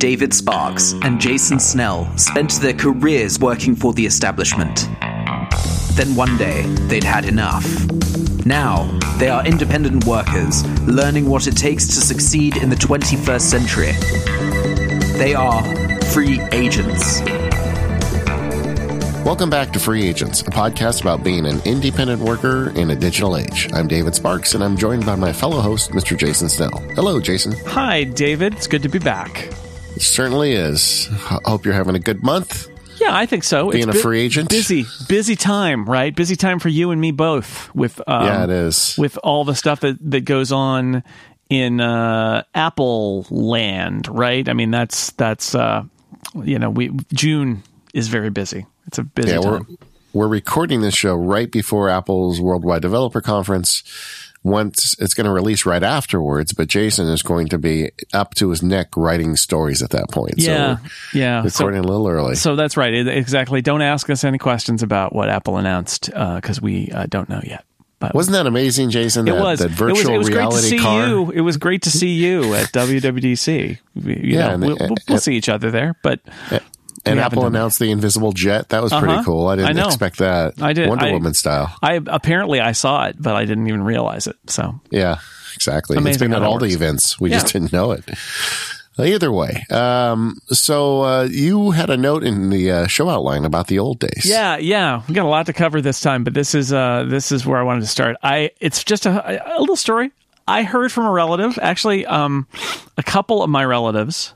David Sparks and Jason Snell spent their careers working for the establishment. Then one day, they'd had enough. Now, they are independent workers, learning what it takes to succeed in the 21st century. They are free agents. Welcome back to Free Agents, a podcast about being an independent worker in a digital age. I'm David Sparks, and I'm joined by my fellow host, Mr. Jason Snell. Hello, Jason. Hi, David. It's good to be back. It certainly is. I hope you're having a good month. Yeah, I think so. Being it's a free agent, busy, busy time, right? Busy time for you and me both. With um, yeah, it is. With all the stuff that that goes on in uh, Apple land, right? I mean, that's that's uh, you know, we June is very busy. It's a busy yeah, time. We're, we're recording this show right before Apple's Worldwide Developer Conference. Once it's going to release right afterwards, but Jason is going to be up to his neck writing stories at that point. Yeah, so yeah. Recording so, a little early. So that's right. Exactly. Don't ask us any questions about what Apple announced because uh, we uh, don't know yet. But Wasn't that amazing, Jason? It that, was. That virtual it was, it was reality great to see car. you. It was great to see you at WWDC. You Yeah, know, and- we'll, we'll, and- we'll see each other there. But And We Apple that. announced the invisible jet. That was pretty Uh-huh. cool. I I didn't know. expect that. I did- Wonder I- Woman style. I apparently I saw it, but I didn't even realize it. So Yeah, exactly. it's Amazing been at all the events. We just didn't know it. Either way, um, so uh, you had a note in the uh, show outline about the old days. yeah, yeah, we got a lot to cover this time, but this is uh, this is where I wanted to start. I it's just a, a little story. I heard from a relative, actually, um, a couple of my relatives,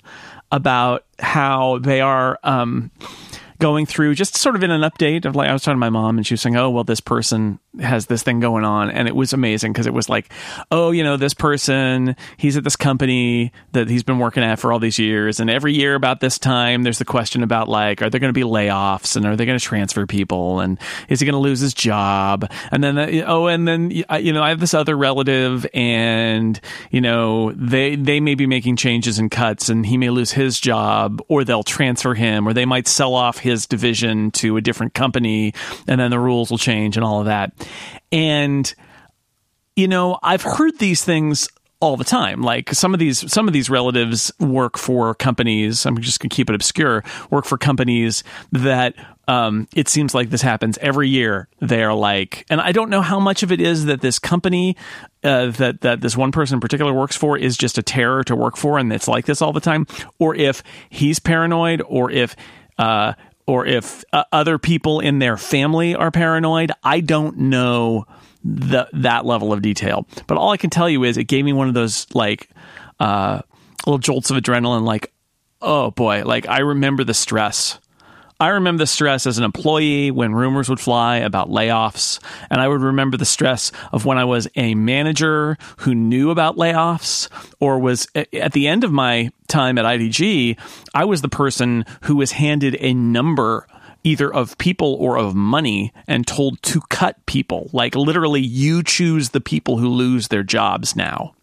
about how they are um, going through just sort of in an update of like I was talking to my mom and she was saying, "Oh, well, this person has this thing going on," and it was amazing because it was like, "Oh, you know, this person, he's at this company that he's been working at for all these years, and every year about this time, there's the question about like, are there going to be layoffs and are they going to transfer people and is he going to lose his job?" And then, uh, oh, and then you know, I have this other relative, and you know, they they may be making changes and cuts, and he may lose his job, or they'll transfer him, or they might sell off his division to a different company, and then the rules will change and all of that. And you know, I've heard these things all the time. Like some of these some of these relatives work for companies. I'm just gonna keep it obscure. Work for companies that um, it seems like this happens every year. They're like, and I don't know how much of it is that this company uh, that that this one person in particular works for is just a terror to work for, and it's like this all the time, or if he's paranoid, or if. Uh, or if uh, other people in their family are paranoid, I don't know the, that level of detail. But all I can tell you is it gave me one of those like uh, little jolts of adrenaline. Like, oh boy, like I remember the stress. I remember the stress as an employee when rumors would fly about layoffs, and I would remember the stress of when I was a manager who knew about layoffs or was at the end of my time at IDG, I was the person who was handed a number either of people or of money and told to cut people. Like literally you choose the people who lose their jobs now.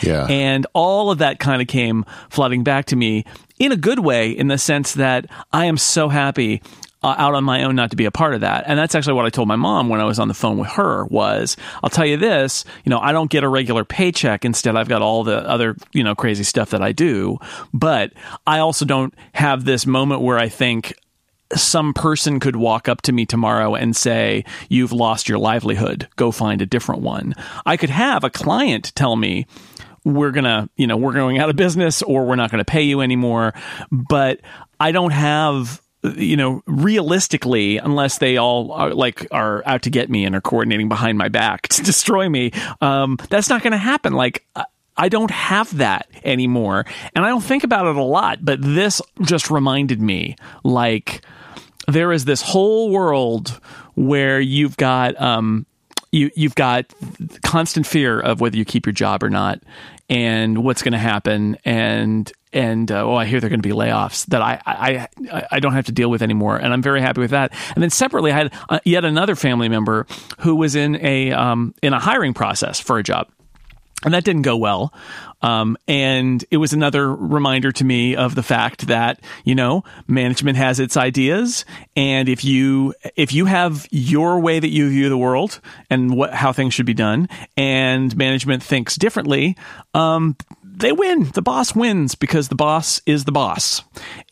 yeah. And all of that kind of came flooding back to me in a good way, in the sense that I am so happy uh, out on my own not to be a part of that. And that's actually what I told my mom when I was on the phone with her was, I'll tell you this, you know, I don't get a regular paycheck. Instead, I've got all the other, you know, crazy stuff that I do. But I also don't have this moment where I think, some person could walk up to me tomorrow and say, You've lost your livelihood. Go find a different one. I could have a client tell me, we're gonna, you know, we're going out of business or we're not gonna pay you anymore. But I don't have you know realistically unless they all are like are out to get me and are coordinating behind my back to destroy me um that's not going to happen like I don't have that anymore. And I don't think about it a lot, but this just reminded me like there is this whole world where you've got um you you've got constant fear of whether you keep your job or not and what's going to happen and and uh, oh I hear there're going to be layoffs that I, I I I don't have to deal with anymore and I'm very happy with that. And then separately I had uh, yet another family member who was in a um in a hiring process for a job and that didn't go well. Um, and it was another reminder to me of the fact that you know management has its ideas, and if you if you have your way that you view the world and what how things should be done, and management thinks differently, um, they win. The boss wins because the boss is the boss.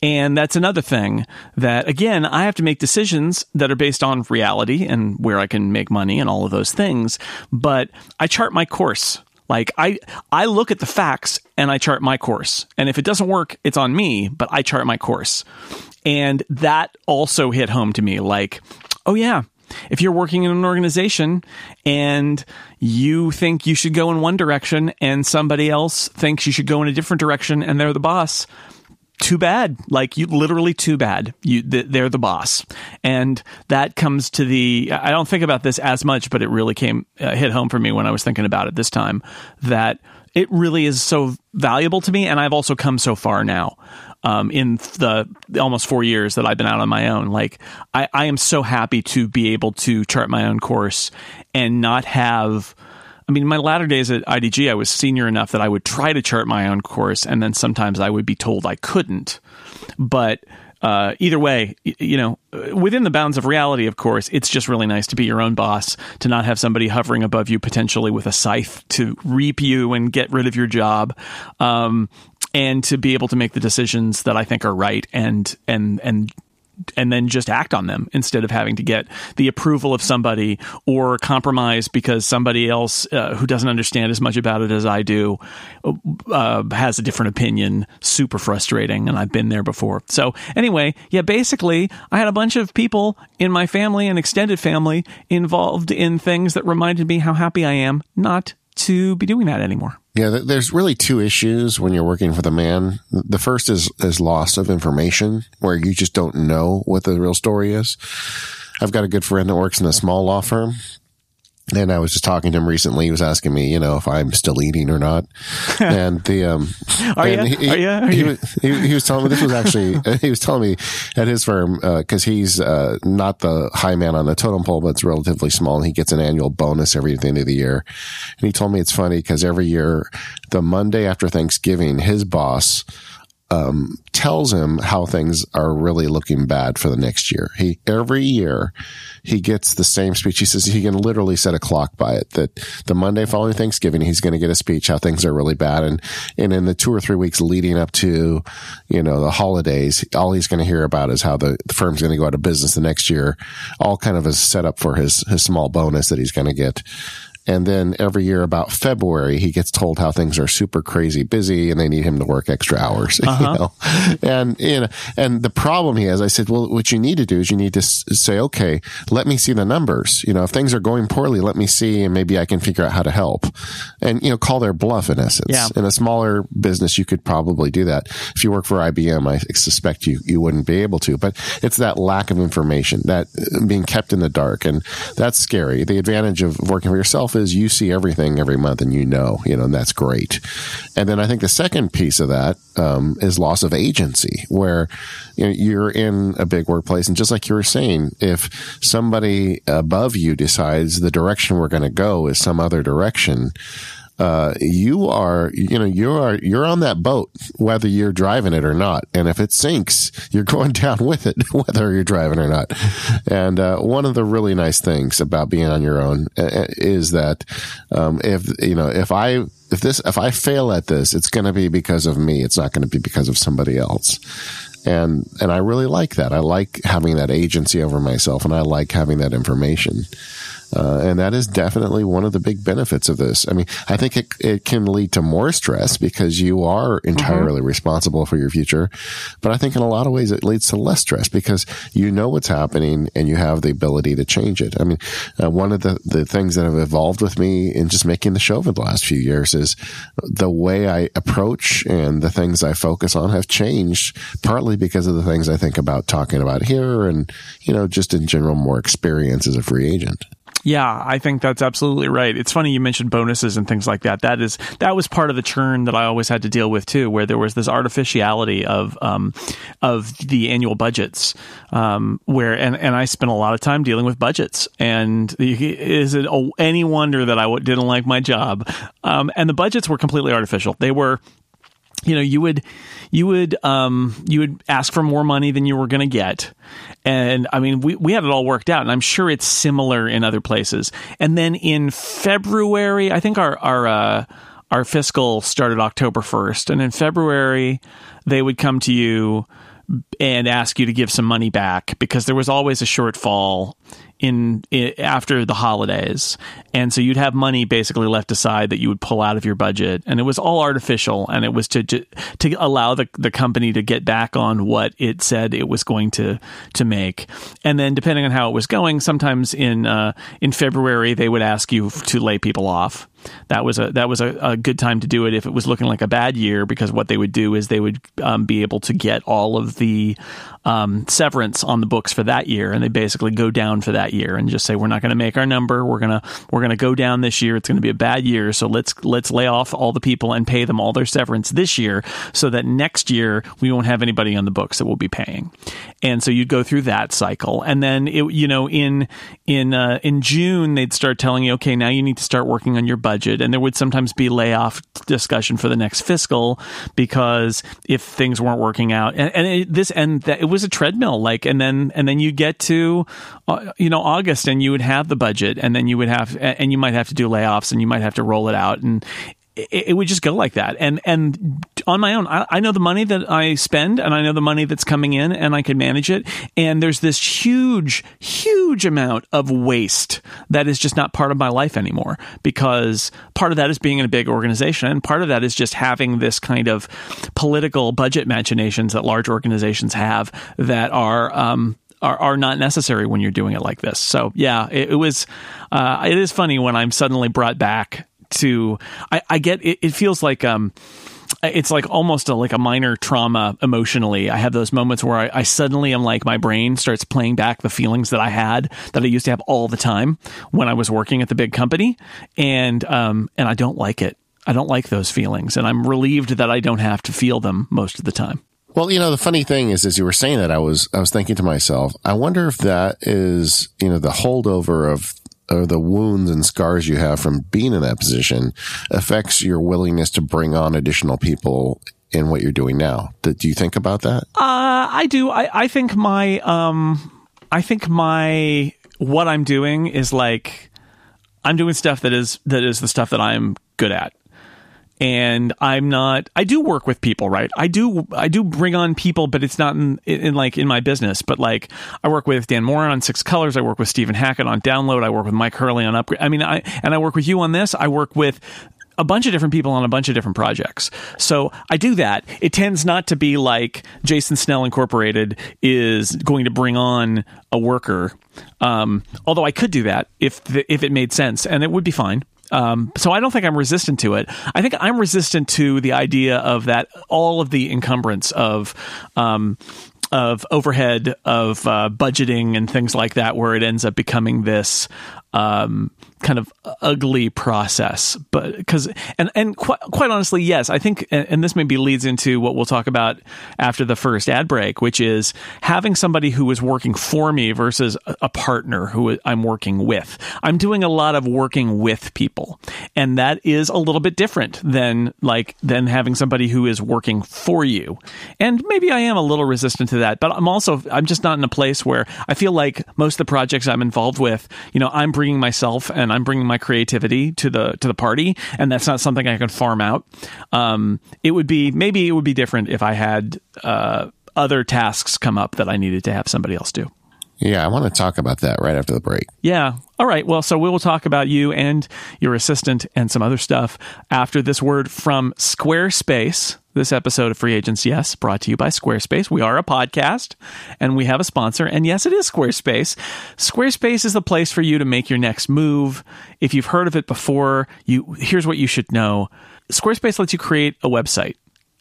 And that's another thing that, again, I have to make decisions that are based on reality and where I can make money and all of those things. But I chart my course. Like I, I look at the facts and I chart my course. And if it doesn't work, it's on me, but I chart my course. And that also hit home to me like, oh yeah, if you're working in an organization and you think you should go in one direction and somebody else thinks you should go in a different direction and they're the boss, too bad. Like you literally too bad. You they're the boss. And that comes to the I don't think about this as much, but it really came uh, hit home for me when I was thinking about it this time that it really is so valuable to me and I've also come so far now um, in the almost four years that I've been out on my own. Like, I, I am so happy to be able to chart my own course and not have. I mean, my latter days at IDG, I was senior enough that I would try to chart my own course, and then sometimes I would be told I couldn't. But uh, either way, you know, within the bounds of reality, of course, it's just really nice to be your own boss, to not have somebody hovering above you potentially with a scythe to reap you and get rid of your job. Um, and to be able to make the decisions that I think are right and and and and then just act on them instead of having to get the approval of somebody or compromise because somebody else uh, who doesn't understand as much about it as I do uh, has a different opinion. Super frustrating, and I've been there before. So, anyway, yeah, basically, I had a bunch of people in my family and extended family involved in things that reminded me how happy I am not to be doing that anymore. Yeah, there's really two issues when you're working for the man. The first is is loss of information, where you just don't know what the real story is. I've got a good friend that works in a small law firm, and I was just talking to him recently. He was asking me, you know, if I'm still eating or not. And the um, are you? He, are you? Are he, you? He, he, was telling me this was actually he was telling me at his firm because uh, he's uh, not the high man on the totem pole, but it's relatively small, and he gets an annual bonus every at the end of the year. And he told me it's funny because every year, the Monday after Thanksgiving, his boss um, tells him how things are really looking bad for the next year. He every year he gets the same speech. He says he can literally set a clock by it. That the Monday following Thanksgiving, he's going to get a speech how things are really bad, and and in the two or three weeks leading up to you know the holidays, all he's going to hear about is how the, the firm's going to go out of business the next year. All kind of a setup for his his small bonus that he's going to get. And then every year about February, he gets told how things are super crazy busy and they need him to work extra hours. Uh-huh. You know? And, you know, and the problem he has, I said, well, what you need to do is you need to say, okay, let me see the numbers. You know, if things are going poorly, let me see and maybe I can figure out how to help and, you know, call their bluff in essence. Yeah. In a smaller business, you could probably do that. If you work for IBM, I suspect you, you wouldn't be able to, but it's that lack of information, that being kept in the dark. And that's scary. The advantage of working for yourself is you see everything every month and you know, you know, and that's great. And then I think the second piece of that um, is loss of agency, where you know, you're in a big workplace, and just like you were saying, if somebody above you decides the direction we're going to go is some other direction, uh, you are, you know, you are, you're on that boat, whether you're driving it or not. And if it sinks, you're going down with it, whether you're driving or not. And, uh, one of the really nice things about being on your own uh, uh, is that, um, if, you know, if I, if this, if I fail at this, it's going to be because of me. It's not going to be because of somebody else and and I really like that. I like having that agency over myself, and I like having that information. Uh, and that is definitely one of the big benefits of this. I mean, I think it, it can lead to more stress because you are entirely mm-hmm. responsible for your future. But I think in a lot of ways it leads to less stress because you know what's happening and you have the ability to change it. I mean, uh, one of the, the things that have evolved with me in just making the show for the last few years is the way I approach and the things I focus on have changed partly because of the things I think about talking about here and, you know, just in general more experience as a free agent. Yeah, I think that's absolutely right. It's funny you mentioned bonuses and things like that. That is that was part of the churn that I always had to deal with too, where there was this artificiality of um, of the annual budgets, um, where and and I spent a lot of time dealing with budgets. And is it any wonder that I didn't like my job? Um, and the budgets were completely artificial. They were you know you would you would um, you would ask for more money than you were going to get and i mean we, we had it all worked out and i'm sure it's similar in other places and then in february i think our our uh, our fiscal started October 1st. And in February, they would come to you and ask you to give some money back because there was always a shortfall in, in, after the holidays. And so you'd have money basically left aside that you would pull out of your budget. And it was all artificial. And it was to to, to allow the, the company to get back on what it said it was going to to make. And then depending on how it was going sometimes in uh, in February they would ask you to lay people off. That was a that was a, a, good time to do it if it was looking like a bad year because what they would do is they would um, be able to get all of the um, severance on the books for that year. And they basically go down for that year and just say we're not going to make our number. We're gonna we're gonna go down this year. It's going to be a bad year. So let's let's lay off all the people and pay them all their severance this year so that next year we won't have anybody on the books that we'll be paying. And so you'd go through that cycle. And then it, you know in in uh, in June they'd start telling you okay now you need to start working on your budget budget, and there would sometimes be layoff discussion for the next fiscal because if things weren't working out, and, and it, this and that, it was a treadmill. Like, and then and then you get to uh, you know August, and you would have the budget, and then you would have, and you might have to do layoffs, and you might have to roll it out, and it, it, would just go like that. And and on my own, I, I, know the money that I spend, and I know the money that's coming in, and I can manage it. And there's this huge, huge amount of waste that is just not part of my life anymore. Because part of that is being in a big organization, and part of that is just having this kind of political budget machinations that large organizations have that are. Um, are, are not necessary when you're doing it like this. So yeah, it, it was. Uh, it is funny when I'm suddenly brought back to I, I get it, it feels like um it's like almost a, like a minor trauma emotionally. I have those moments where I, I, suddenly am like my brain starts playing back the feelings that I had that I used to have all the time when I was working at the big company, and um, and I don't like it. I don't like those feelings, and I'm relieved that I don't have to feel them most of the time. Well, you know, the funny thing is, as you were saying that, I was I was thinking to myself, I wonder if that is you know the holdover of or the wounds and scars you have from being in that position affects your willingness to bring on additional people in what you're doing now. Do you think about that? Uh, I do. I, I think my, um, I think my, what I'm doing is like, I'm doing stuff that is, that is the stuff that I'm good at and I'm not. I do work with people, right? I do. I do bring on people, but it's not in, in like in my business. But like, I work with Dan Moren on Six Colors. I work with Stephen Hackett on Download. I work with Mike Hurley on Upgrade. I mean, I and I work with you on this. I work with a bunch of different people on a bunch of different projects. So I do that. It tends not to be like Jason Snell Incorporated is going to bring on a worker. Um, although I could do that if the, if it made sense, and it would be fine. Um, so I don't think I'm resistant to it. I think I'm resistant to the idea of that all of the encumbrance of um, of overhead of uh, budgeting and things like that, where it ends up becoming this um, kind of ugly process. But because and and quite, quite honestly, yes, I think, and this maybe leads into what we'll talk about after the first ad break, which is having somebody who is working for me versus a partner who I'm working with. I'm doing a lot of working with people, and that is a little bit different than like than having somebody who is working for you. And maybe I am a little resistant to that, but I'm also I'm just not in a place where I feel like most of the projects I'm involved with, you know, I'm bringing myself and I'm bringing my creativity to the to the party, and that's not something I can farm out. Um, it would be maybe it would be different if I had uh, other tasks come up that I needed to have somebody else do. Yeah, I want to talk about that right after the break. Yeah. All right. Well, so we will talk about you and your assistant and some other stuff after this word from Squarespace. This episode of Free Agents Yes, brought to you by Squarespace. We are a podcast and we have a sponsor. And yes, it is Squarespace. Squarespace is the place for you to make your next move. If you've heard of it before, you here's what you should know. Squarespace lets you create a website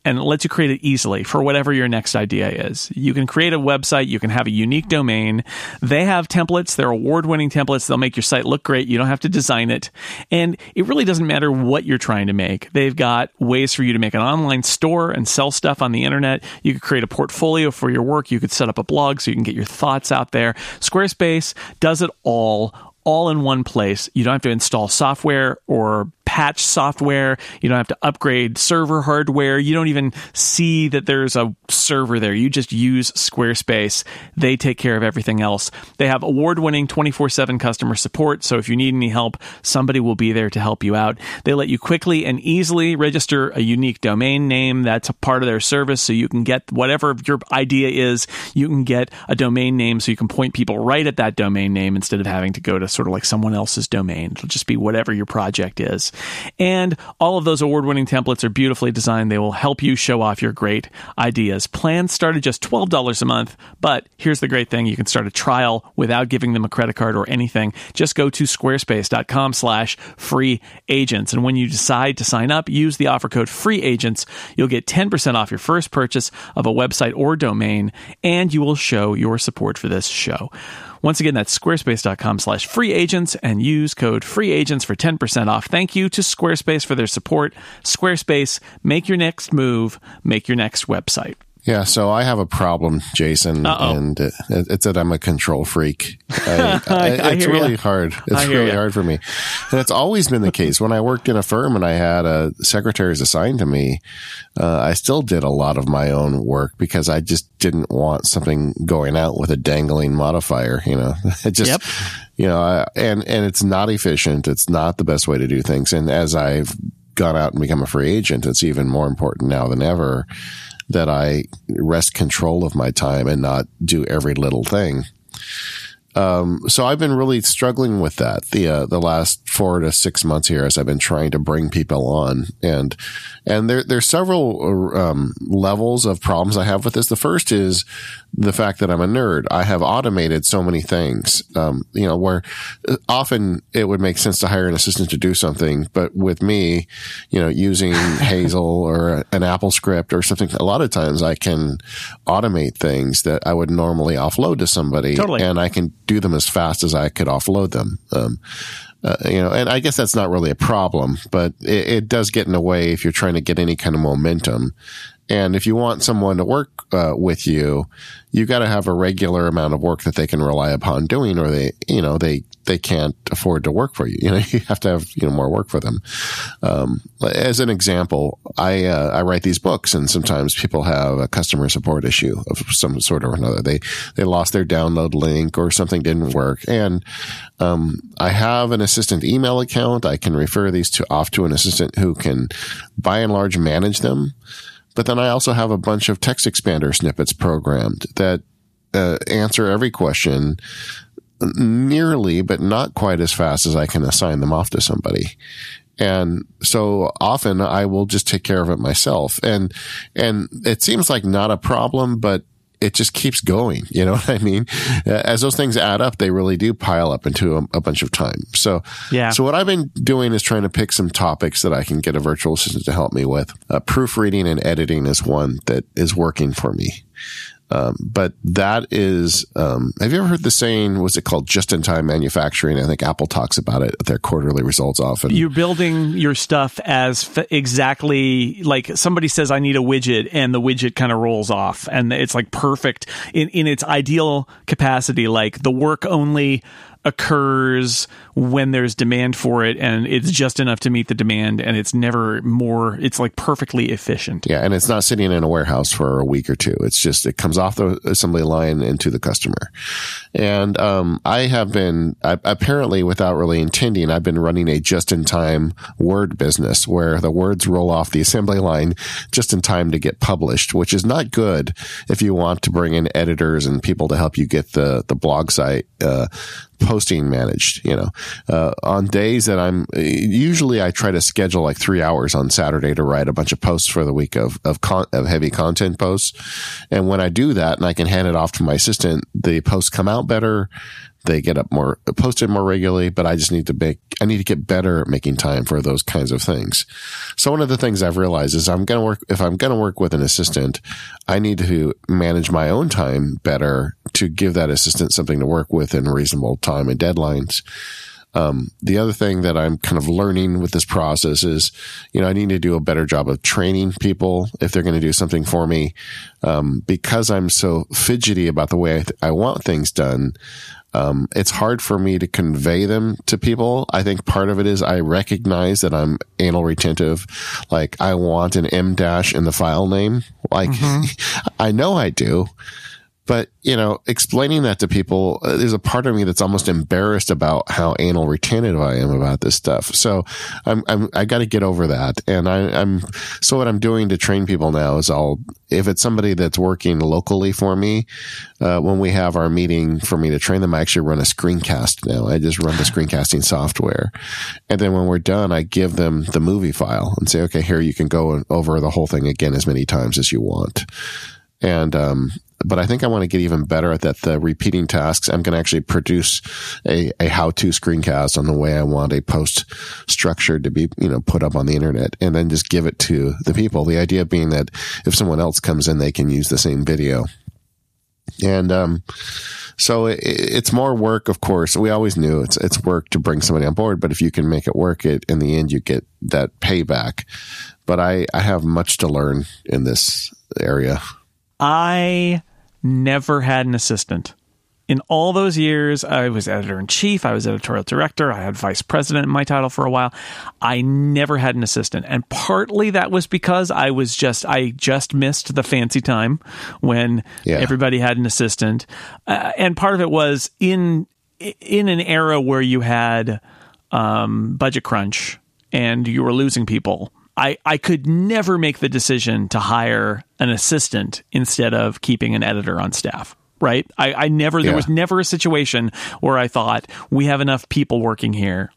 and it lets you create it easily for whatever your next idea is. You can create a website, you can have a unique domain. They have templates, they're award winning templates. They'll make your site look great. You don't have to design it. And it really doesn't matter what you're trying to make. They've got ways for you to make an online store and sell stuff on the internet. You could create a portfolio for your work. You could set up a blog so you can get your thoughts out there. Squarespace does it all all in one place. You don't have to install software or patch software. You don't have to upgrade server hardware. You don't even see that there's a server there. You just use Squarespace. They take care of everything else. They have award winning 24 7 customer support. So if you need any help, somebody will be there to help you out. They let you quickly and easily register a unique domain name. That's a part of their service. So you can get whatever your idea is, you can get a domain name so you can point people right at that domain name instead of having to go to sort of like someone else's domain. It'll just be whatever your project is. And all of those award winning templates are beautifully designed. They will help you show off your great ideas. Plans start at just $12 a month, but here's the great thing. You can start a trial without giving them a credit card or anything. Just go to squarespace.com slash free agents. And when you decide to sign up, use the offer code free agents. You'll get 10% off your first purchase of a website or domain, and you will show your support for this show. Once again, that's squarespace.com slash free agents and use code free agents for 10% off. Thank you to Squarespace for their support. Squarespace, make your next move, make your next website. Yeah, so I have a problem, Jason, Uh-oh. and uh, it's that I'm a control freak. I, I, I it's really ya. hard. It's really ya. hard for me, and it's always been the case. When I worked in a firm and I had uh, secretaries assigned to me, uh, I still did a lot of my own work because I just didn't want something going out with a dangling modifier. You know, it just. Yep. You know, and and it's not efficient. It's not the best way to do things. And as I've gone out and become a free agent, it's even more important now than ever that I wrest control of my time and not do every little thing. Um, so I've been really struggling with that the uh, the last four to six months here as I've been trying to bring people on and and there there's several um, levels of problems I have with this. The first is the fact that I'm a nerd. I have automated so many things, um, you know, where uh, often it would make sense to hire an assistant to do something, but with me, you know, using Hazel or an AppleScript or something, a lot of times I can automate things that I would normally offload to somebody, Totally. and I can do them as fast as I could offload them. Um, uh, you know, and I guess that's not really a problem, but it, it does get in the way if you're trying to get any kind of momentum. And if you want someone to work uh, with you, you got to have a regular amount of work that they can rely upon doing, or they, you know, they they can't afford to work for you. You know, you have to have you know more work for them. Um, as an example, I uh, I write these books, and sometimes people have a customer support issue of some sort or another. They they lost their download link or something didn't work, and um, I have an assistant email account. I can refer these to off to an assistant who can, by and large, manage them. But then I also have a bunch of TextExpander snippets programmed that uh, answer every question nearly, but not quite as fast as I can assign them off to somebody. And so often I will just take care of it myself. And, and it seems like not a problem, but it just keeps going. You know what I mean? As those things add up, they really do pile up into a, a bunch of time. So, Yeah. So what I've been doing is trying to pick some topics that I can get a virtual assistant to help me with. Uh, proofreading and editing is one that is working for me. Um, but that is, um, have you ever heard the saying, was it called just in time manufacturing? I think Apple talks about it at their quarterly results often. You're building your stuff as f- exactly like somebody says, I need a widget, and the widget kind of rolls off, and it's like perfect in, in its ideal capacity. Like the work only occurs when there's demand for it, and it's just enough to meet the demand, and it's never more, it's like perfectly efficient. Yeah, and it's not sitting in a warehouse for a week or two. It's just it comes off the assembly line into the customer. And um, I have been I, apparently without really intending, I've been running a just-in-time word business where the words roll off the assembly line just in time to get published, which is not good if you want to bring in editors and people to help you get the the blog site. Uh, posting managed you know. Uh, on days that i'm usually i try to schedule like three hours on saturday to write a bunch of posts for the week of of, con- of heavy content posts. And when i do that and i can hand it off to my assistant the posts come out better. They get up more posted more regularly but i just need to make i need to get better at making time for those kinds of things. So one of the things i've realized is i'm to work if i'm to work with an assistant i need to manage my own time better to give that assistant something to work with in reasonable time and deadlines um, the other thing that I'm kind of learning with this process is, you know, I need to do a better job of training people if they're going to do something for me. Um, because I'm so fidgety about the way I, th- I want things done, um, it's hard for me to convey them to people. I think part of it is I recognize that I'm anal retentive. Like I want an M dash in the file name. Like mm-hmm. I know I do but you know, explaining that to people, uh, there's a part of me that's almost embarrassed about how anal retentive I am about this stuff. So I'm, I'm I got to get over that. And I, am so what I'm doing to train people now is I'll if it's somebody that's working locally for me, uh, when we have our meeting for me to train them, I actually run a screencast now. I just run the screencasting software, and then when we're done, I give them the movie file and say, okay, here you can go over the whole thing again as many times as you want. And um, but I think I want to get even better at that. The repeating tasks. I'm going to actually produce a, a how-to screencast on the way I want a post structured to be, you know, put up on the internet and then just give it to the people. The idea being that if someone else comes in, they can use the same video. And, um, so it, it's more work, of course. We always knew it's, it's work to bring somebody on board, but if you can make it work, it, in the end, you get that payback. But I, I have much to learn in this area. I never had an assistant. In all those years, I was editor in chief, I was editorial director, I had vice president in my title for a while. I never had an assistant. And partly that was because I was just, I just missed the fancy time when yeah. everybody had an assistant. Uh, and part of it was in, in an era where you had um, budget crunch and you were losing people I, I could never make the decision to hire an assistant instead of keeping an editor on staff. Right. I, I never, yeah. there was never a situation where I thought we have enough people working here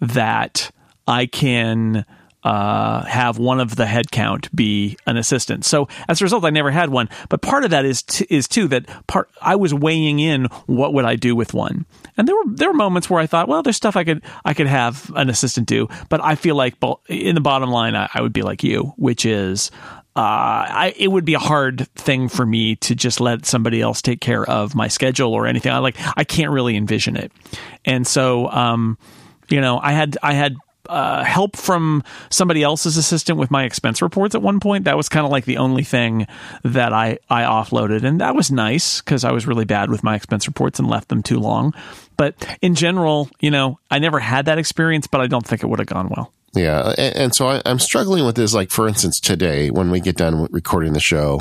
that I can uh, have one of the headcount be an assistant. So as a result, I never had one. But part of that is t- is too that part I was weighing in what would I do with one, and there were there were moments where I thought, well, there's stuff I could I could have an assistant do, but I feel like in the bottom line, I, I would be like you, which is. Uh, I, it would be a hard thing for me to just let somebody else take care of my schedule or anything. I like I can't really envision it, and so um, you know, I had I had uh, help from somebody else's assistant with my expense reports at one point. That was kind of like the only thing that I, I offloaded. And that was nice because I was really bad with my expense reports and left them too long. But in general, you know, I never had that experience, but I don't think it would have gone well. Yeah. And, and so I, am struggling with this. Like, for instance, today, when we get done recording the show,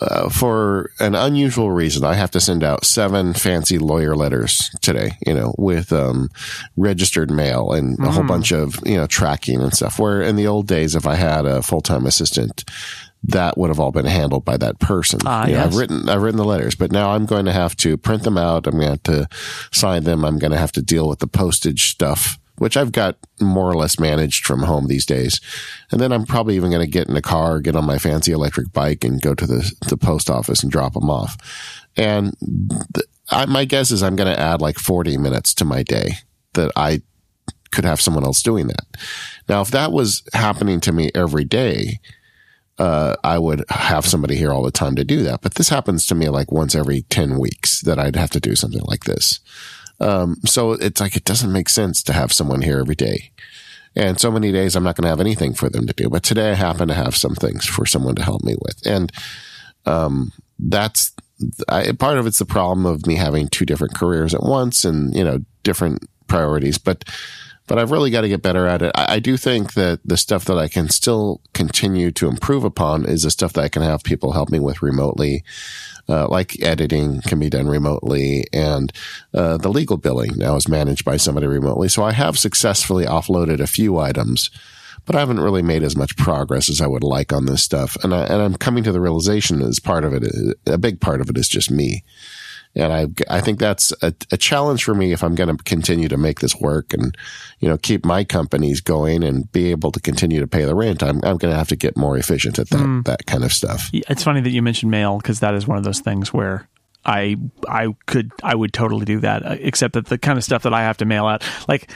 uh, for an unusual reason, I have to send out seven fancy lawyer letters today, you know, with, um, registered mail and a whole mm. bunch of, you know, tracking and stuff. Where in the old days, if I had a full time assistant, that would have all been handled by that person. Uh, yes. I've written, I've written the letters, but now I'm going to have to print them out. I'm going to have to sign them. I'm going to have to deal with the postage stuff which I've got more or less managed from home these days. And then I'm probably even going to get in a car, get on my fancy electric bike and go to the, the post office and drop them off. And the, I, my guess is I'm going to add like 40 minutes to my day that I could have someone else doing that. Now, if that was happening to me every day, uh, I would have somebody here all the time to do that. But this happens to me like once every 10 weeks that I'd have to do something like this. Um, so it's like, it doesn't make sense to have someone here every day. And so many days I'm not going to have anything for them to do. But today I happen to have some things for someone to help me with. And, um, that's I, part of it's the problem of me having two different careers at once and, you know, different priorities. But, but I've really got to get better at it. I, I, do think that the stuff that I can still continue to improve upon is the stuff that I can have people help me with remotely uh, like editing can be done remotely and uh, the legal billing now is managed by somebody remotely. So I have successfully offloaded a few items, but I haven't really made as much progress as I would like on this stuff. And, I, and I'm coming to the realization as part of it, a big part of it is just me. And I, I think that's a, a challenge for me if I'm going to continue to make this work and, you know, keep my companies going and be able to continue to pay the rent. I'm, I'm going to have to get more efficient at that, mm. that kind of stuff. It's funny that you mentioned mail because that is one of those things where I I could I would totally do that. Uh, except that the kind of stuff that I have to mail out, like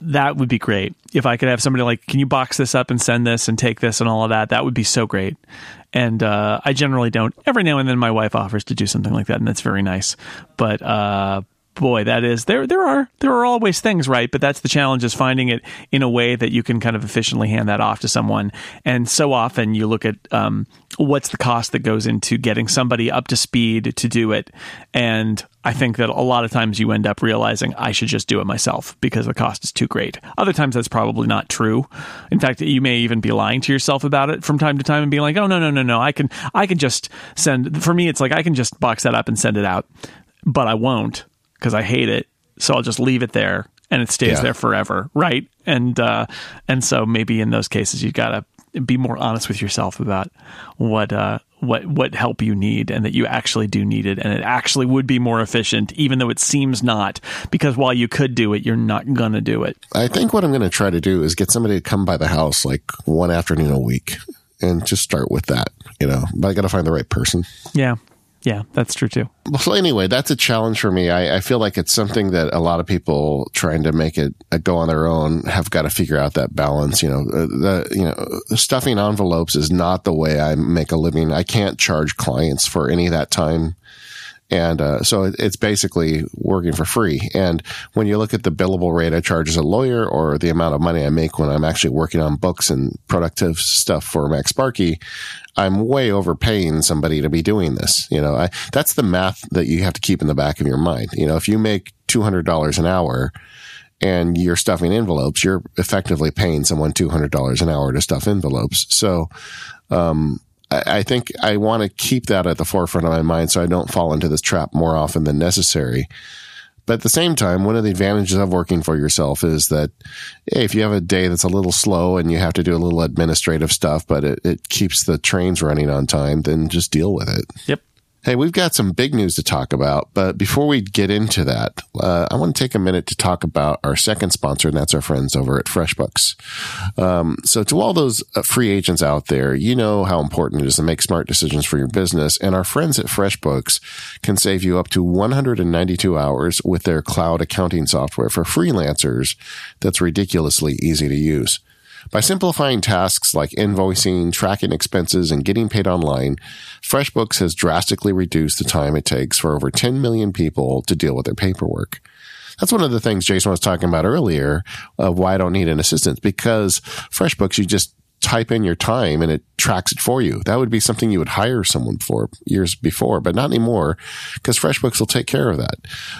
that would be great if I could have somebody like, can you box this up and send this and take this and all of that. That would be so great. And uh, I generally don't. Every now and then, my wife offers to do something like that, and that's very nice. But uh, boy, that is there. There are there are always things, right? But that's the challenge: is finding it in a way that you can kind of efficiently hand that off to someone. And so often, you look at um, what's the cost that goes into getting somebody up to speed to do it, and I think that a lot of times you end up realizing I should just do it myself because the cost is too great. Other times that's probably not true. In fact, you may even be lying to yourself about it from time to time and being like, "Oh no, no, no, no, I can I can just send." For me, it's like I can just box that up and send it out, but I won't because I hate it. So I'll just leave it there and it stays Yeah. there forever, right? And uh, and so maybe in those cases you've got to be more honest with yourself about what uh, what what help you need and that you actually do need it and it actually would be more efficient even though it seems not because while you could do it you're not going to do it. I think what I'm going to try to do is get somebody to come by the house like one afternoon a week and just start with that, you know, but I got to find the right person. Yeah. Yeah, that's true too. Well, anyway, that's a challenge for me. I, I feel like it's something that a lot of people trying to make it uh, go on their own have got to figure out that balance. You know, uh, the you know stuffing envelopes is not the way I make a living. I can't charge clients for any of that time. And uh, so it, it's basically working for free. And when you look at the billable rate I charge as a lawyer or the amount of money I make when I'm actually working on books and productive stuff for MacSparky, I'm way overpaying somebody to be doing this. You know, I, that's the math that you have to keep in the back of your mind. You know, if you make $200 an hour and you're stuffing envelopes, you're effectively paying someone $200 an hour to stuff envelopes. So, um, I think I want to keep that at the forefront of my mind so I don't fall into this trap more often than necessary. But at the same time, one of the advantages of working for yourself is that hey, if you have a day that's a little slow and you have to do a little administrative stuff, but it, it keeps the trains running on time, then just deal with it. Yep. Hey, we've got some big news to talk about, but before we get into that, uh, I want to take a minute to talk about our second sponsor, and that's our friends over at FreshBooks. Um, so, to all those uh, free agents out there, you know how important it is to make smart decisions for your business, and our friends at FreshBooks can save you up to 192 hours with their cloud accounting software for freelancers. That's ridiculously easy to use. By simplifying tasks like invoicing, tracking expenses, and getting paid online, FreshBooks has drastically reduced the time it takes for over 10 million people to deal with their paperwork. That's one of the things Jason was talking about earlier of why I don't need an assistant because FreshBooks, you just type in your time and it tracks it for you. That would be something you would hire someone for years before, but not anymore because FreshBooks will take care of that.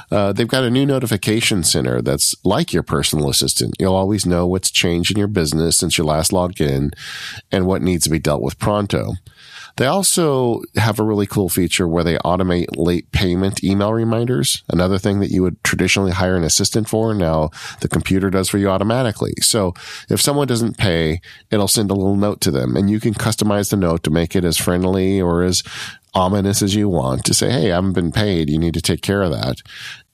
Uh, they've got a new notification center that's like your personal assistant. You'll always know what's changed in your business since you last logged in and what needs to be dealt with pronto. They also have a really cool feature where they automate late payment email reminders. Another thing that you would traditionally hire an assistant for. Now the computer does for you automatically. So if someone doesn't pay, it'll send a little note to them and you can customize the note to make it as friendly or as ominous as you want to say, Hey, I haven't been paid. You need to take care of that.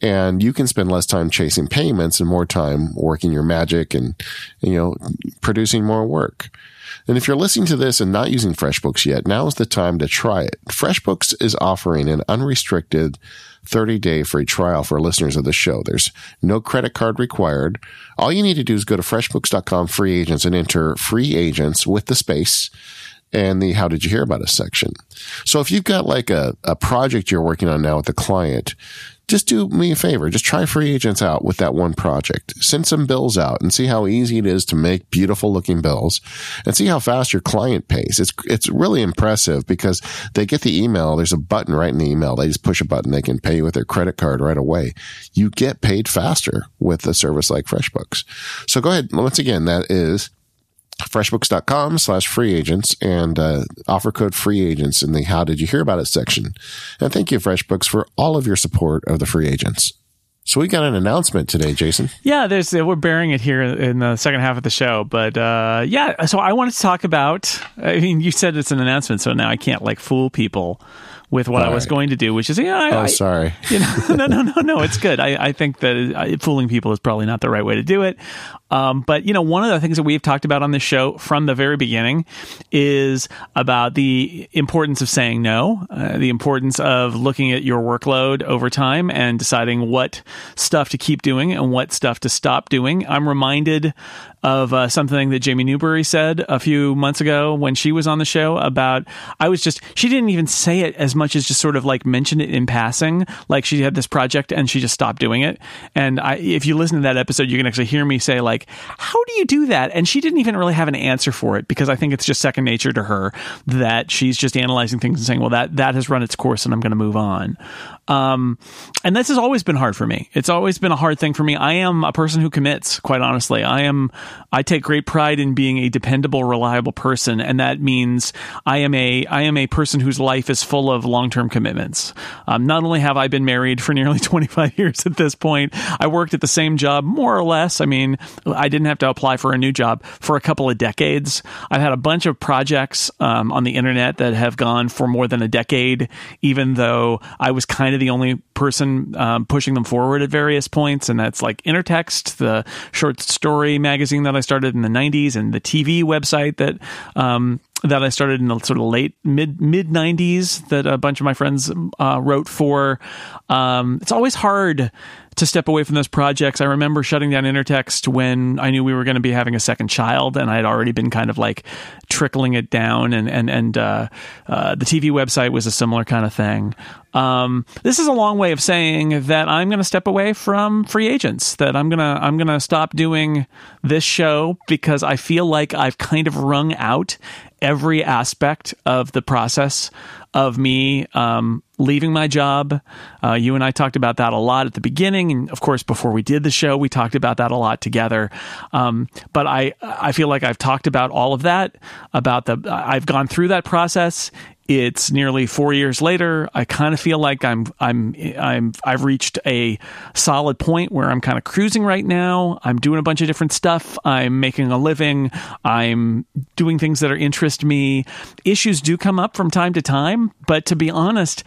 And you can spend less time chasing payments and more time working your magic and, you know, producing more work. And if you're listening to this and not using FreshBooks yet, now is the time to try it. FreshBooks is offering an unrestricted 30 day free trial for listeners of the show. There's no credit card required. All you need to do is go to freshbooks.com free agents and enter free agents with the space and the how did you hear about us section. So if you've got like a, a project you're working on now with a client, just do me a favor. Just try free agents out with that one project. Send some bills out and see how easy it is to make beautiful looking bills and see how fast your client pays. It's, it's really impressive because they get the email. There's a button right in the email. They just push a button. They can pay you with their credit card right away. You get paid faster with a service like FreshBooks. So go ahead. Once again, that is freshbooks.com slash free agents and uh, offer code free agents in the how did you hear about it section. And thank you, FreshBooks, for all of your support of the free agents. So we got an announcement today, Jason. Yeah, there's uh, we're bearing it here in the second half of the show, but uh, yeah. So I wanted to talk about. I mean, you said it's an announcement, so now I can't like fool people with what All I was right. going to do, which is yeah. I, Oh, I- sorry. you know, no, no, no, no. It's good. I, I think that uh, fooling people is probably not the right way to do it. Um, but you know, one of the things that we've talked about on this show from the very beginning is about the importance of saying no, uh, the importance of looking at your workload over time and deciding what stuff to keep doing and what stuff to stop doing. I'm reminded of uh, something that Jaime Newberry said a few months ago when she was on the show about. I was just she didn't even say it as much as just sort of like mention it in passing, like she had this project and she just stopped doing it. And I, if you listen to that episode, you can actually hear me say like, "How do you do that?" And she didn't even really have an answer for it because I think it's just second nature to her that she's just analyzing things and saying, "Well, that that has run its course, and I'm going to move on." Um, and this has always been hard for me. It's always been a hard thing for me. I am a person who commits, quite honestly. I am, I take great pride in being a dependable, reliable person. And that means I am a, I am a person whose life is full of long-term commitments. Um, not only have I been married for nearly 25 years at this point, I worked at the same job more or less. I mean, I didn't have to apply for a new job for a couple of decades. I've had a bunch of projects, um, on the internet that have gone for more than a decade, even though I was kind of the only person um, pushing them forward at various points, and that's like Intertext, the short story magazine that I started in the '90s, and the TV website that um, that I started in the sort of late mid mid '90s that a bunch of my friends uh, wrote for. Um, it's always hard to step away from those projects. I remember shutting down Intertext when I knew we were going to be having a second child, and I had already been kind of like trickling it down. And and and uh, uh, the TV website was a similar kind of thing. Um, this is a long way of saying that I'm going to step away from free agents. That I'm gonna I'm gonna stop doing this show because I feel like I've kind of wrung out every aspect of the process of me um, leaving my job. Uh, you and I talked about that a lot at the beginning, and of course, before we did the show, we talked about that a lot together. Um, but I, I feel like I've talked about all of that. About the, I've gone through that process. It's nearly four years later. I kind of feel like I'm, I'm, I'm, I've reached a solid point where I'm kind of cruising right now. I'm doing a bunch of different stuff. I'm making a living. I'm doing things that are interest me. Issues do come up from time to time, but to be honest,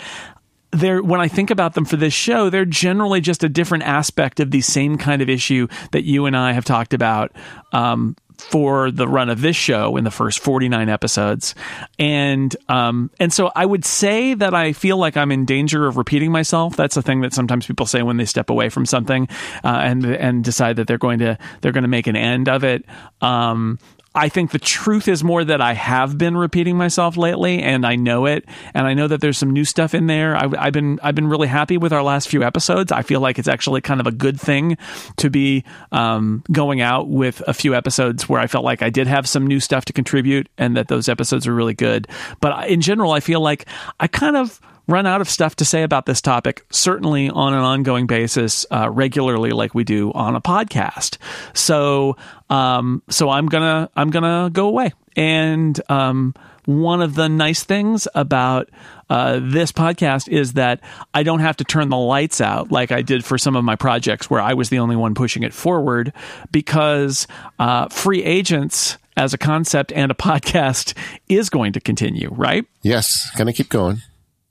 they're when I think about them for this show, they're generally just a different aspect of the same kind of issue that you and I have talked about um, for the run of this show in the first 49 episodes. And um and so i would say that i feel like i'm in danger of repeating myself. That's a thing that sometimes people say when they step away from something uh, and and decide that they're going to they're going to make an end of it. Um I think the truth is more that I have been repeating myself lately, and I know it, and I know that there's some new stuff in there. I, have been I've been really happy with our last few episodes. I feel like it's actually kind of a good thing to be um, going out with a few episodes where I felt like I did have some new stuff to contribute, and that those episodes are really good. But in general, I feel like I kind of run out of stuff to say about this topic, certainly on an ongoing basis, uh, regularly, like we do on a podcast. So, um, so I'm gonna I'm gonna go away. And um, one of the nice things about uh, this podcast is that I don't have to turn the lights out like I did for some of my projects where I was the only one pushing it forward because uh, free agents as a concept and a podcast is going to continue, right? Yes, gonna keep going.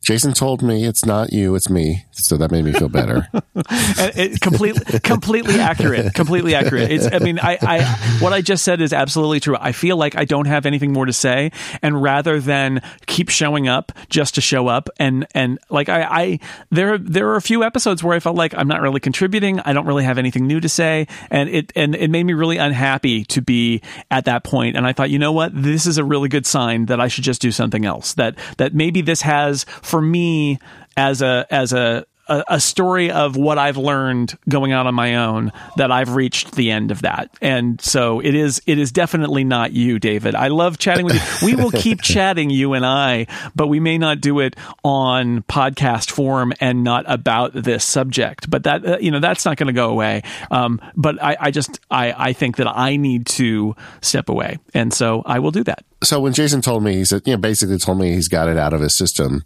Jason told me it's not you, it's me. So that made me feel better. it, completely, completely accurate. Completely accurate. It's, I mean, I, I, what I just said is absolutely true. I feel like I don't have anything more to say. And rather than keep showing up just to show up and, and like I, I, there, there are a few episodes where I felt like I'm not really contributing. I don't really have anything new to say. And it, and it made me really unhappy to be at that point. And I thought, you know what? This is a really good sign that I should just do something else. That, that maybe this has, for me as a as a a, story of what I've learned going out on my own that I've reached the end of that. And so it is it is definitely not you, David. I love chatting with you. We will keep chatting, you and I, but we may not do it on podcast form and not about this subject. But that uh, you know that's not going to go away. Um, but I, I just I, I think that I need to step away, and so I will do that so when Jason told me, he said, you know, basically told me he's got it out of his system.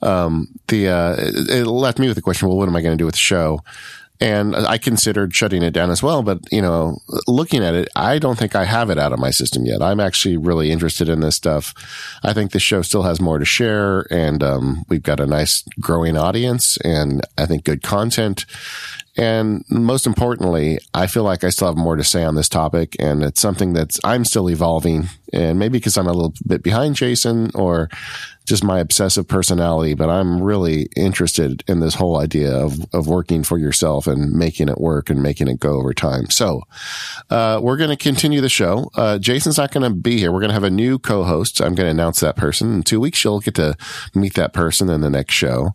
Um, the, uh, it, it left me with the question, well, what am I going to do with the show? And I considered shutting it down as well. But, you know, looking at it, I don't think I have it out of my system yet. I'm actually really interested in this stuff. I think the show still has more to share and, um, we've got a nice growing audience and I think good content And most importantly, I feel like I still have more to say on this topic, and it's something that's I'm still evolving, and maybe because I'm a little bit behind Jason, or just my obsessive personality, but I'm really interested in this whole idea of, of working for yourself and making it work and making it go over time. So, uh, we're going to continue the show. Uh, Jason's not going to be here. We're going to have a new co-host. I'm going to announce that person in two weeks. You'll get to meet that person in the next show.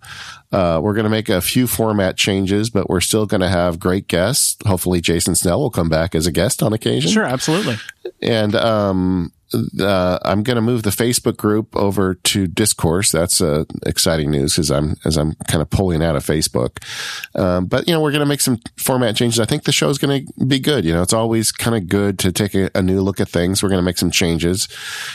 Uh, we're going to make a few format changes, but we're still going to have great guests. Hopefully, Jason Snell will come back as a guest on occasion. Sure, absolutely. And um, uh, I'm going to move the Facebook group over to Discourse. That's uh, exciting news because I'm as I'm kind of pulling out of Facebook. Um, but you know, we're going to make some format changes. I think the show is going to be good. You know, it's always kind of good to take a, a new look at things. We're going to make some changes,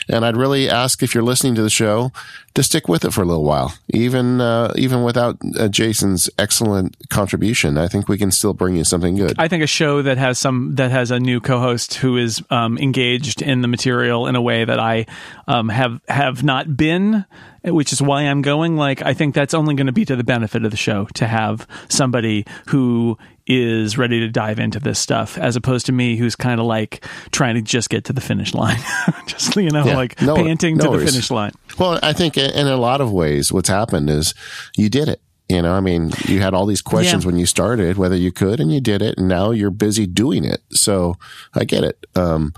and I'd really ask if you're listening to the show to stick with it for a little while, even uh, even without uh, Jason's excellent contribution. I think we can still bring you something good. I think a show that has some that has a new co-host who is um, engaged in the material in a way that I um, have have not been, which is why I'm going. Like I think that's only going to be to the benefit of the show to have somebody who is ready to dive into this stuff as opposed to me who's kind of like trying to just get to the finish line just you know Yeah. like No- panting no to the finish line Well, I think in a lot of ways, what's happened is you did it. You know, I mean, you had all these questions Yeah. when you started, whether you could, and you did it, and now you're busy doing it. So I get it. Um,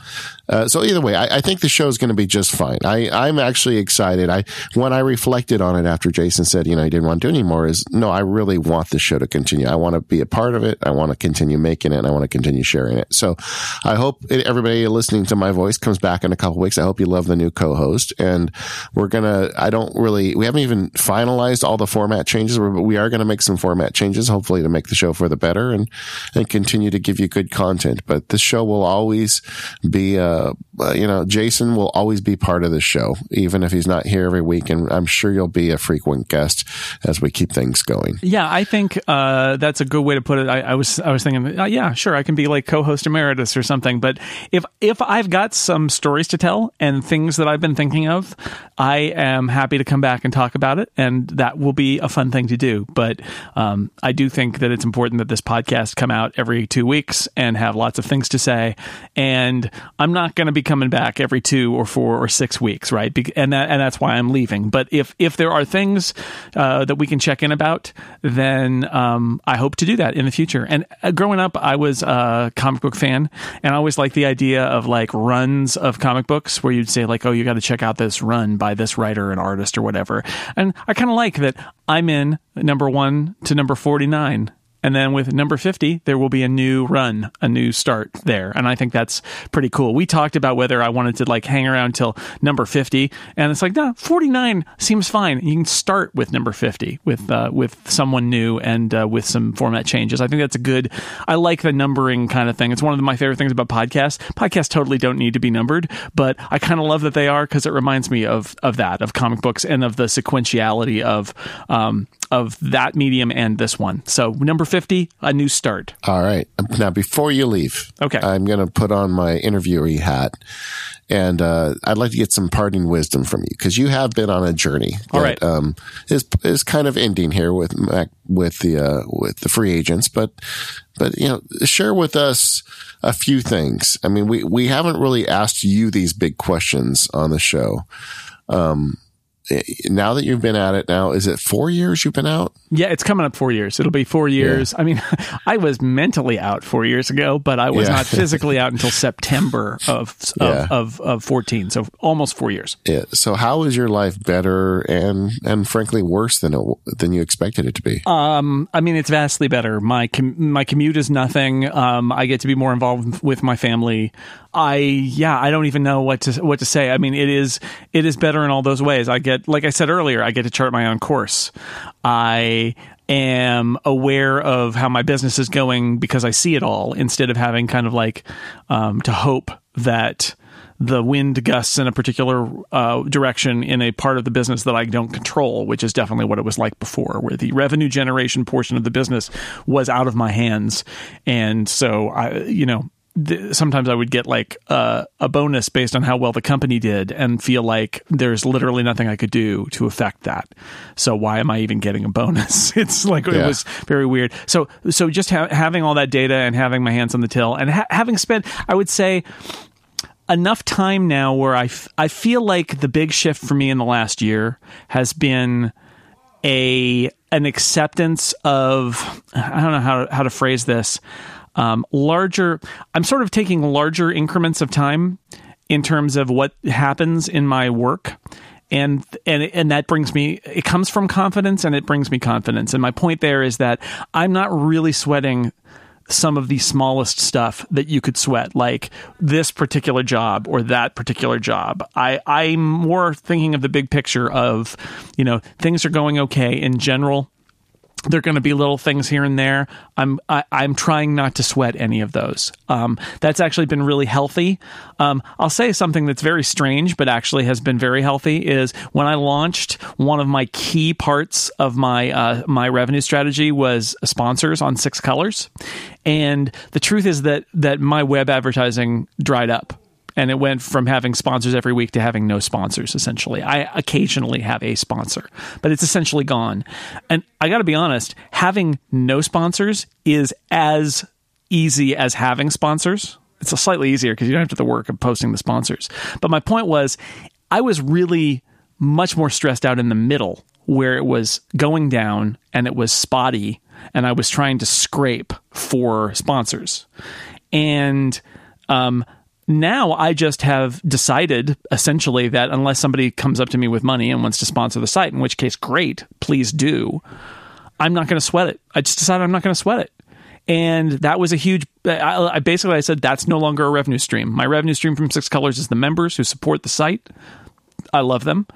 uh, so either way, I, I think the show is going to be just fine. I, I'm actually excited. I when I reflected on it after Jason said, you know, he didn't want to do anymore, is no, I really want the show to continue. I want to be a part of it. I want to continue making it. and I want to continue sharing it. So I hope it, everybody listening to my voice comes back in a couple weeks. I hope you love the new co-host, and we're gonna. I don't really. We haven't even finalized all the format changes, but we are going to make some format changes, hopefully to make the show for the better and and continue to give you good content. But this show will always be. Uh, uh, you know, Jason will always be part of the show, even if he's not here every week. And I'm sure you'll be a frequent guest as we keep things going. Yeah, I think uh, that's a good way to put it. I, I was I was thinking, uh, yeah, sure, I can be like co-host emeritus or something. But if if I've got some stories to tell and things that I've been thinking of, I am happy to come back and talk about it, and that will be a fun thing to do. But um, I do think that it's important that this podcast come out every two weeks and have lots of things to say. And I'm not going to be coming back every two or four or six weeks, right? Be- and that and that's why I'm leaving. But if if there are things uh, that we can check in about, then um, I hope to do that in the future. And uh, growing up, I was a comic book fan, and I always liked the idea of like runs of comic books where you'd say like, oh, you got to check out this run by this writer and artist or whatever. And I kind of like that. I'm in number one to number forty nine. And then with number 50, there will be a new run, a new start there. And I think that's pretty cool. We talked about whether I wanted to like hang around till number 50. And it's like, no, 49 seems fine. You can start with number 50 with, uh, with someone new and, uh, with some format changes. I think that's a good, I like the numbering kind of thing. It's one of my favorite things about podcasts. Podcasts totally don't need to be numbered, but I kind of love that they are because it reminds me of, of that, of comic books and of the sequentiality of, um, of that medium and this one. So number 50, a new start. All right. Now, before you leave, Okay. I'm going to put on my interviewee hat, and uh, I'd like to get some parting wisdom from you because you have been on a journey. All that, right. Um, is is kind of ending here with Mac, with the uh, with the free agents, but but you know, share with us a few things. I mean, we we haven't really asked you these big questions on the show. Um, now that you've been at it, now is it four years you've been out? Yeah, it's coming up four years. It'll be four years. I mean, I was mentally out four years ago, but I was Yeah. not physically out until September of of, Yeah. of of 14. So almost four years. Yeah. So how is your life better and and frankly worse than it than you expected it to be? Um, I mean, it's vastly better. My com- my commute is nothing. Um, I get to be more involved with my family. I yeah, I don't even know what to what to say. I mean, it is it is better in all those ways. I get like I said earlier, I get to chart my own course. I am aware of how my business is going because I see it all instead of having kind of like um, to hope that the wind gusts in a particular uh, direction in a part of the business that I don't control, which is definitely what it was like before, where the revenue generation portion of the business was out of my hands. And so I, you know, th- sometimes I would get like uh, a bonus based on how well the company did and feel like there's literally nothing I could do to affect that. So why am I even getting a bonus? it's like Yeah. it was very weird. So so just ha- having all that data and having my hands on the till and ha- having spent I would say enough time now where I, f- I feel like the big shift for me in the last year has been a an acceptance of I don't know how to, how to phrase this um, larger I'm sort of taking larger increments of time in terms of what happens in my work and and and that brings me it comes from confidence and it brings me confidence and my point there is that I'm not really sweating some of the smallest stuff that you could sweat, like this particular job or that particular job. I, I'm more thinking of the big picture of, you know, things are going okay in general. There are going to be little things here and there. I'm I, I'm trying not to sweat any of those. Um, that's actually been really healthy. Um, I'll say something that's very strange, but actually has been very healthy. Is when I launched one of my key parts of my uh, my revenue strategy was sponsors on Six Colors, and the truth is that that my web advertising dried up and it went from having sponsors every week to having no sponsors essentially. I occasionally have a sponsor but it's essentially gone. And i got to be honest having no sponsors is as easy as having sponsors. It's slightly easier because you don't have to the work of posting the sponsors. But my point was i was really much more stressed out in the middle where it was going down and it was spotty and i was trying to scrape for sponsors. And um, now I just have decided essentially that unless somebody comes up to me with money and wants to sponsor the site, in which case, great, please do. I'm not going to sweat it. I just decided I'm not going to sweat it. And that was a huge. I, I basically I said that's no longer a revenue stream. My revenue stream from Six Colors is the members who support the site. I love them,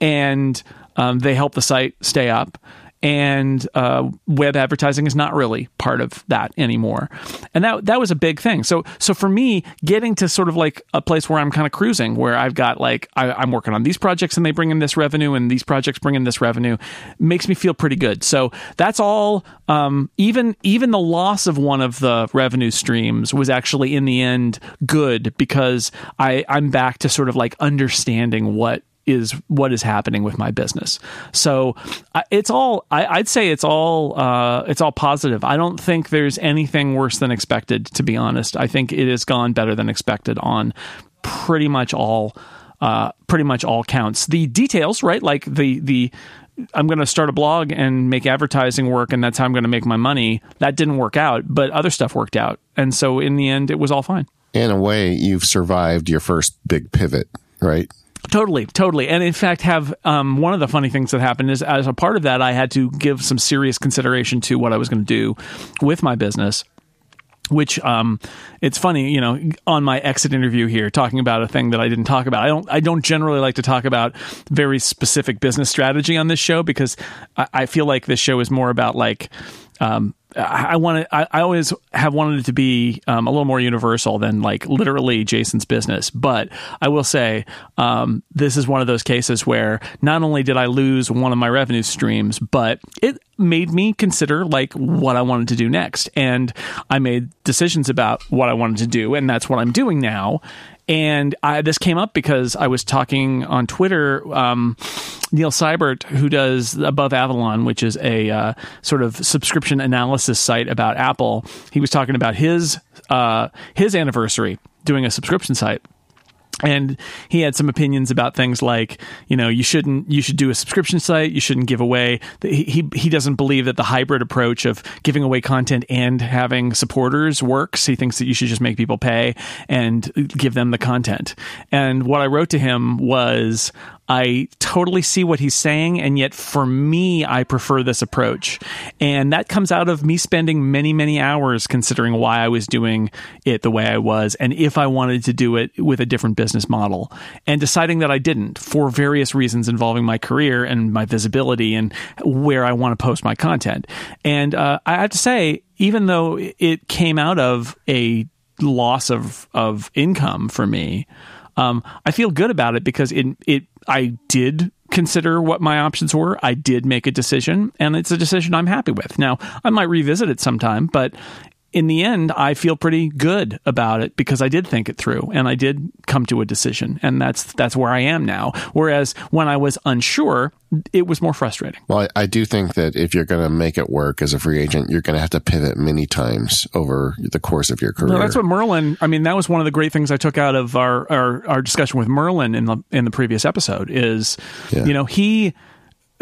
and um, they help the site stay up. And uh, web advertising is not really part of that anymore, and that that was a big thing. So so for me, getting to sort of like a place where I'm kind of cruising, where I've got like I, I'm working on these projects and they bring in this revenue, and these projects bring in this revenue, makes me feel pretty good. So that's all. Um, even even the loss of one of the revenue streams was actually in the end good because I I'm back to sort of like understanding what is what is happening with my business. So it's all I, I'd say it's all uh, it's all positive. I don't think there's anything worse than expected. To be honest, I think it has gone better than expected on pretty much all uh, pretty much all counts. The details, right? Like the the I'm going to start a blog and make advertising work, and that's how I'm going to make my money. That didn't work out, but other stuff worked out, and so in the end, it was all fine. In a way, you've survived your first big pivot, right? Totally, totally. And in fact, have um, one of the funny things that happened is as a part of that, I had to give some serious consideration to what I was going to do with my business. Which um, it's funny, you know, on my exit interview here, talking about a thing that I didn't talk about. I don't, I don't generally like to talk about very specific business strategy on this show because I, I feel like this show is more about like um, I, want to. I, I always have wanted it to be um, a little more universal than like literally Jason's business. But I will say um, this is one of those cases where not only did I lose one of my revenue streams, but it made me consider like what I wanted to do next, and I made decisions about what I wanted to do, and that's what I'm doing now. And I, this came up because I was talking on Twitter. Um, Neil Cybart, who does Above Avalon, which is a uh, sort of subscription analysis site about Apple, he was talking about his uh, his anniversary doing a subscription site and he had some opinions about things like you know you shouldn't you should do a subscription site you shouldn't give away. He he, doesn't believe that the hybrid approach of giving away content and having supporters works. He thinks that you should just make people pay and give them the content. And what i wrote to him was I totally see what he's saying, and yet for me, I prefer this approach. And that comes out of me spending many, many hours considering why I was doing it the way I was, and if I wanted to do it with a different business model, and deciding that I didn't for various reasons involving my career and my visibility and where I want to post my content. And uh, I have to say, even though it came out of a loss of, of income for me, um, I feel good about it because it it I did consider what my options were. I did make a decision, and it's a decision I'm happy with. Now I might revisit it sometime, but in the end, I feel pretty good about it because I did think it through and I did come to a decision, and that's that's where I am now. Whereas when I was unsure, it was more frustrating. Well, I, I do think that if you're going to make it work as a free agent, you're going to have to pivot many times over the course of your career. No, that's what Merlin. I mean, that was one of the great things I took out of our our, our discussion with Merlin in the in the previous episode. Is Yeah. you know he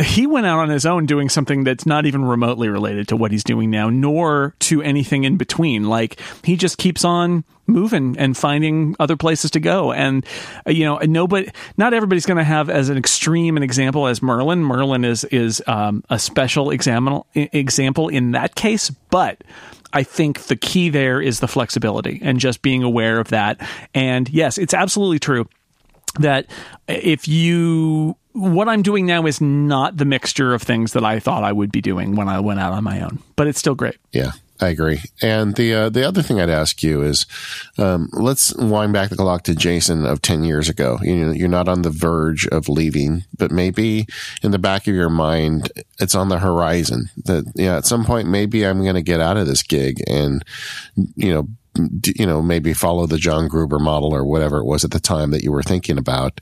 he went out on his own doing something that's not even remotely related to what he's doing now, nor to anything in between. Like he just keeps on moving and finding other places to go. And uh, you know, nobody, not everybody's going to have as an extreme an example as Merlin. Merlin is is um, a special example example in that case, but. I think the key there is the flexibility and just being aware of that. And yes, it's absolutely true that if you what I'm doing now is not the mixture of things that I thought I would be doing when I went out on my own, but it's still great. Yeah, I agree. And the uh, the other thing I'd ask you is, um, let's wind back the clock to Jason of ten years ago. You know, you're not on the verge of leaving, but maybe in the back of your mind, it's on the horizon that yeah, at some point maybe I'm going to get out of this gig and you know. You know, maybe follow the John Gruber model or whatever it was at the time that you were thinking about.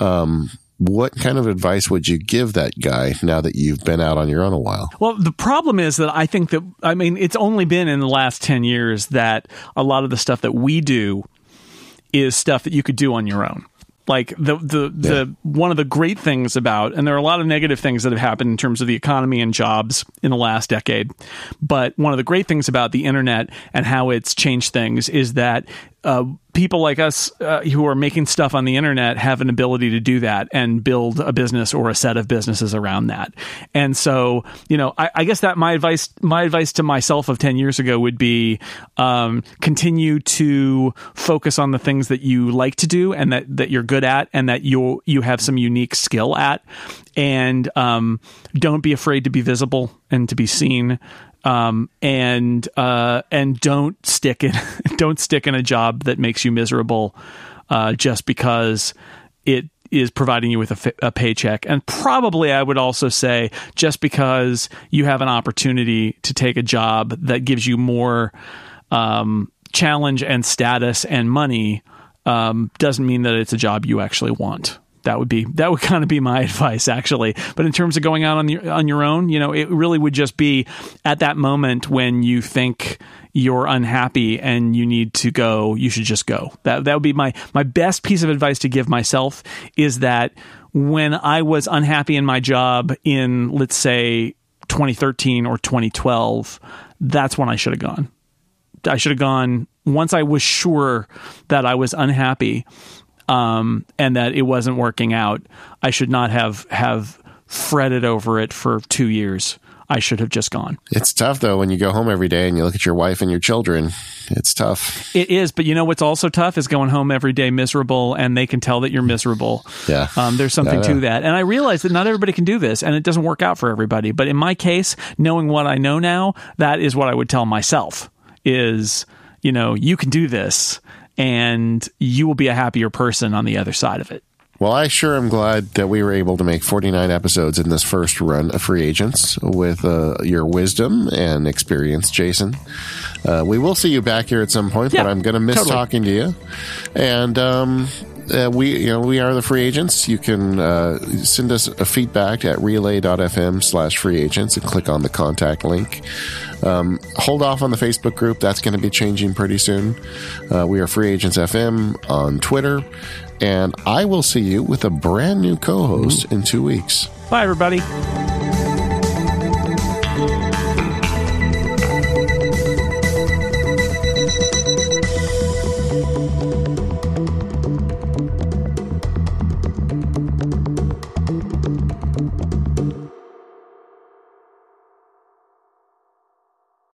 Um, what kind of advice would you give that guy now that you've been out on your own a while? Well, the problem is that I think that I mean it's only been in the last 10 years that a lot of the stuff that we do is stuff that you could do on your own. Like the the the one of the great things about and there are a lot of negative things that have happened in terms of the economy and jobs in the last decade. But one of the great things about the internet and how it's changed things is that uh, people like us uh, who are making stuff on the internet have an ability to do that and build a business or a set of businesses around that. And so, you know, I, I guess that my advice, my advice to myself of ten years ago would be um, continue to focus on the things that you like to do and that that you're good at and that you you have some unique skill at, and um, don't be afraid to be visible and to be seen um, and uh, and don't stick in don't stick in a job that makes you miserable uh, just because it is providing you with a, paycheck. And probably I would also say just because you have an opportunity to take a job that gives you more um, challenge and status and money um, doesn't mean that it's a job you actually want that would be that would kind of be my advice actually. But in terms of going out on your on your own you know it really would just be at that moment when you think you're unhappy and you need to go you should just go. That that would be my my best piece of advice to give myself is that when i was unhappy in my job in let's say 2013 or 2012 that's when i should have gone. I should have gone once i was sure that i was unhappy um, and that it wasn't working out. I should not have have fretted over it for two years. I should have just gone. It's tough though when you go home every day and you look at your wife and your children. It's tough. It is, but you know what's also tough is going home every day miserable, and they can tell that you're miserable. Yeah. um, there's something to that, and I realize that not everybody can do this, and it doesn't work out for everybody. But in my case, knowing what I know now, that is what I would tell myself: is you know you can do this, and you will be a happier person on the other side of it. Well, I sure am glad that we were able to make 49 episodes in this first run of Free Agents with uh, your wisdom and experience, Jason. Uh, we will see you back here at some point, but I'm going to miss totally. talking to you. And um, uh, we, you know, we are the free agents. You can uh, send us a feedback at relay.fm slash free agents and click on the contact link. Um, hold off on the Facebook group. That's going to be changing pretty soon. Uh, we are Free Agents FM on Twitter. And I will see you with a brand new co host in two weeks. Bye, everybody.